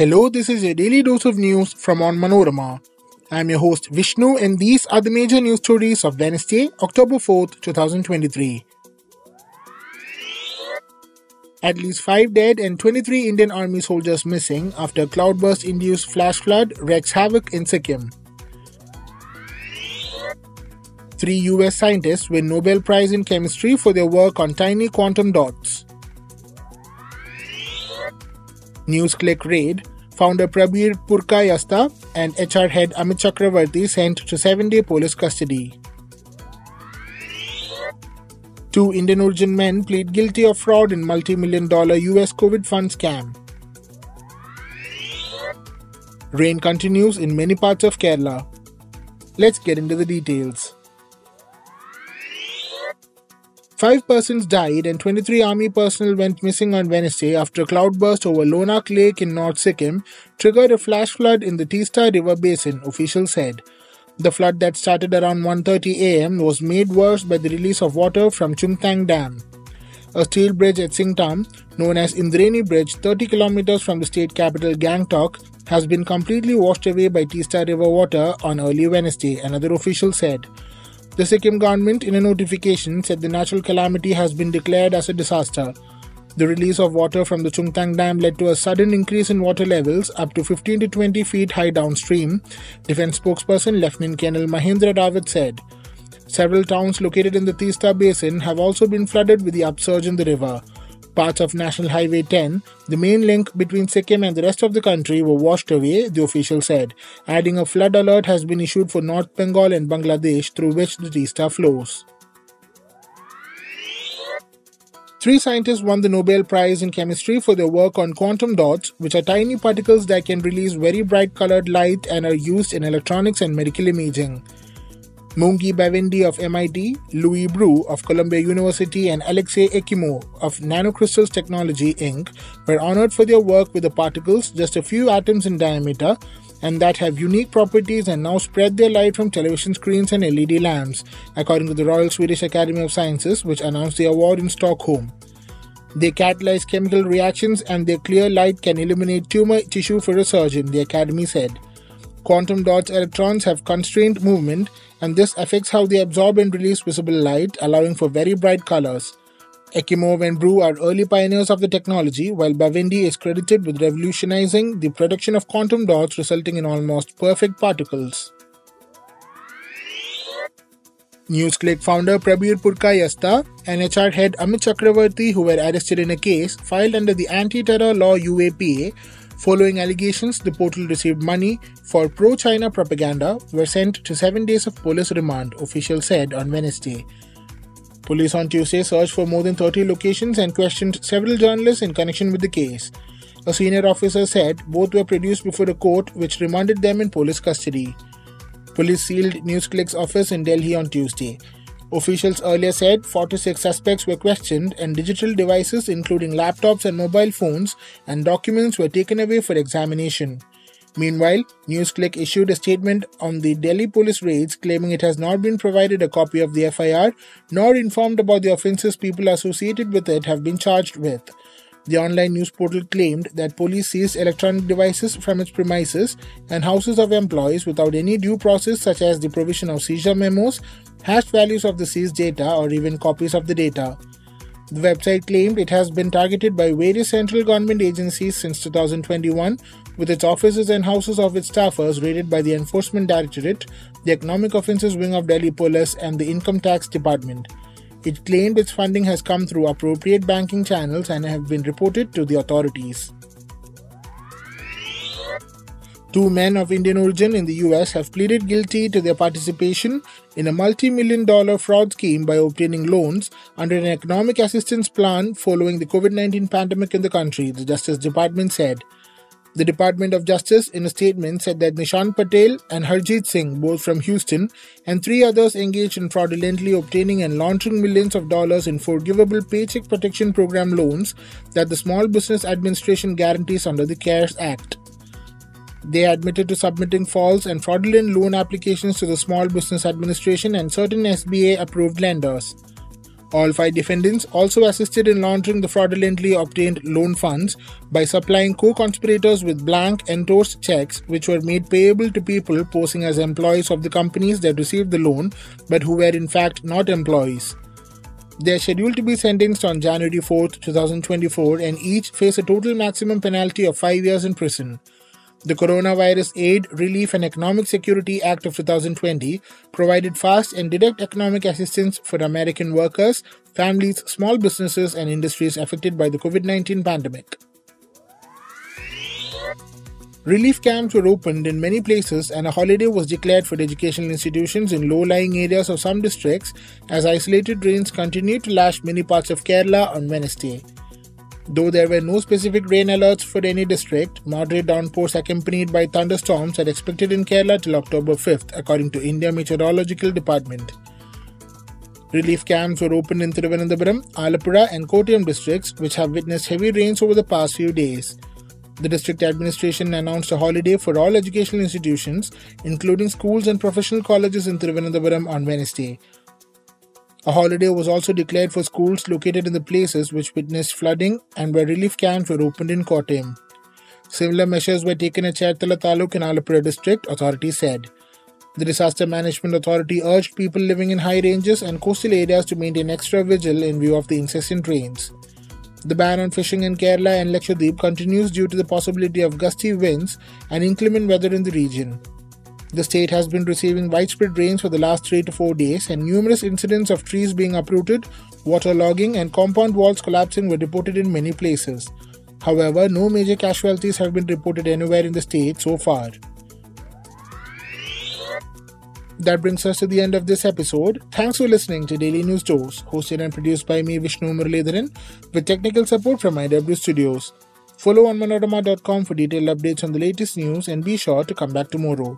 Hello, this is your daily dose of news from Onmanorama. I'm your host Vishnu, and these are the major news stories of Wednesday, October 4th, 2023. At least 5 dead and 23 Indian Army soldiers missing after cloudburst induced flash flood wreaks havoc in Sikkim. Three US scientists win Nobel Prize in Chemistry for their work on tiny quantum dots. NewsClick raid, founder Prabir Purkayastha and HR head Amit Chakravarti sent to seven day police custody. Two Indian origin men plead guilty of fraud in multi million dollar US COVID fund scam. Rain continues in many parts of Kerala. Let's get into the details. Five persons died and 23 army personnel went missing on Wednesday after a cloudburst over Lonak Lake in North Sikkim triggered a flash flood in the Teesta River basin, officials said. The flood that started around 1:30 a.m. was made worse by the release of water from Chungthang Dam. A steel bridge at Singtam, known as Indrani Bridge, 30 kilometers from the state capital Gangtok, has been completely washed away by Teesta River water on early Wednesday, another official said. The Sikkim government, in a notification, said the natural calamity has been declared as a disaster. The release of water from the Chungthang Dam led to a sudden increase in water levels up to 15 to 20 feet high downstream, Defense spokesperson Lieutenant Colonel Mahendra Rawat said. Several towns located in the Teesta Basin have also been flooded with the upsurge in the river. Parts of National Highway 10, the main link between Sikkim and the rest of the country, were washed away, the official said, adding a flood alert has been issued for North Bengal and Bangladesh through which the Teesta flows. Three scientists won the Nobel Prize in Chemistry for their work on quantum dots, which are tiny particles that can release very bright colored light and are used in electronics and medical imaging. Moungi Bawendi of MIT, Louis Brus of Columbia University, and Alexei Ekimov of Nanocrystals Technology Inc. were honored for their work with the particles just a few atoms in diameter and that have unique properties and now spread their light from television screens and LED lamps, according to the Royal Swedish Academy of Sciences, which announced the award in Stockholm. They catalyze chemical reactions and their clear light can illuminate tumor tissue for a surgeon, the Academy said. Quantum dots electrons have constrained movement, and this affects how they absorb and release visible light, allowing for very bright colors. Ekimov and Brus are early pioneers of the technology, while Bawendi is credited with revolutionizing the production of quantum dots, resulting in almost perfect particles. NewsClick founder Prabir Purkayastha and HR head Amit Chakravarti, who were arrested in a case filed under the Anti-Terror Law UAPA, Following allegations the portal received money for pro China propaganda, were sent to seven days of police remand, officials said on Wednesday. Police on Tuesday searched for more than 30 locations and questioned several journalists in connection with the case. A senior officer said both were produced before a court which remanded them in police custody. Police sealed NewsClick's office in Delhi on Tuesday. Officials earlier said 46 suspects were questioned and digital devices, including laptops and mobile phones, and documents were taken away for examination. Meanwhile, NewsClick issued a statement on the Delhi police raids claiming it has not been provided a copy of the FIR nor informed about the offences people associated with it have been charged with. The online news portal claimed that police seized electronic devices from its premises and houses of employees without any due process, such as the provision of seizure memos, hashed values of the seized data, or even copies of the data. The website claimed it has been targeted by various central government agencies since 2021, with its offices and houses of its staffers raided by the Enforcement Directorate, the Economic Offences Wing of Delhi Police, and the Income Tax Department. It claimed its funding has come through appropriate banking channels and have been reported to the authorities. Two men of Indian origin in the US have pleaded guilty to their participation in a multi million dollar fraud scheme by obtaining loans under an economic assistance plan following the COVID 19 pandemic in the country, the Justice Department said. The Department of Justice, in a statement, said that Nishan Patel and Harjeet Singh, both from Houston, and three others engaged in fraudulently obtaining and laundering millions of dollars in forgivable Paycheck Protection Program loans that the Small Business Administration guarantees under the CARES Act. They admitted to submitting false and fraudulent loan applications to the Small Business Administration and certain SBA approved lenders. All five defendants also assisted in laundering the fraudulently obtained loan funds by supplying co conspirators with blank endorsed checks which were made payable to people posing as employees of the companies that received the loan but who were in fact not employees. They are scheduled to be sentenced on January 4, 2024, and each face a total maximum penalty of five years in prison. The Coronavirus Aid, Relief and Economic Security Act of 2020 provided fast and direct economic assistance for American workers, families, small businesses, and industries affected by the COVID 19 pandemic. Relief camps were opened in many places, and a holiday was declared for educational institutions in low lying areas of some districts as isolated rains continued to lash many parts of Kerala on Wednesday. Though there were no specific rain alerts for any district, moderate downpours accompanied by thunderstorms are expected in Kerala till October 5th, according to India Meteorological Department. Relief camps were opened in Thiruvananthapuram, Alappuzha, and Kottayam districts, which have witnessed heavy rains over the past few days. The district administration announced a holiday for all educational institutions, including schools and professional colleges in Thiruvananthapuram on Wednesday. A holiday was also declared for schools located in the places which witnessed flooding and where relief camps were opened in Kottayam. Similar measures were taken at Cherthala Taluk in Alappuzha district, authorities said. The Disaster Management Authority urged people living in high ranges and coastal areas to maintain extra vigil in view of the incessant rains. The ban on fishing in Kerala and Lakshadweep continues due to the possibility of gusty winds and inclement weather in the region. The state has been receiving widespread rains for the last 3 to 4 days, and numerous incidents of trees being uprooted, waterlogging, and compound walls collapsing were reported in many places. However, no major casualties have been reported anywhere in the state so far. That brings us to the end of this episode. Thanks for listening to Daily News Dose, hosted and produced by me, Vishnu Muralidharan, with technical support from IW Studios. Follow on manorama.com for detailed updates on the latest news and be sure to come back tomorrow.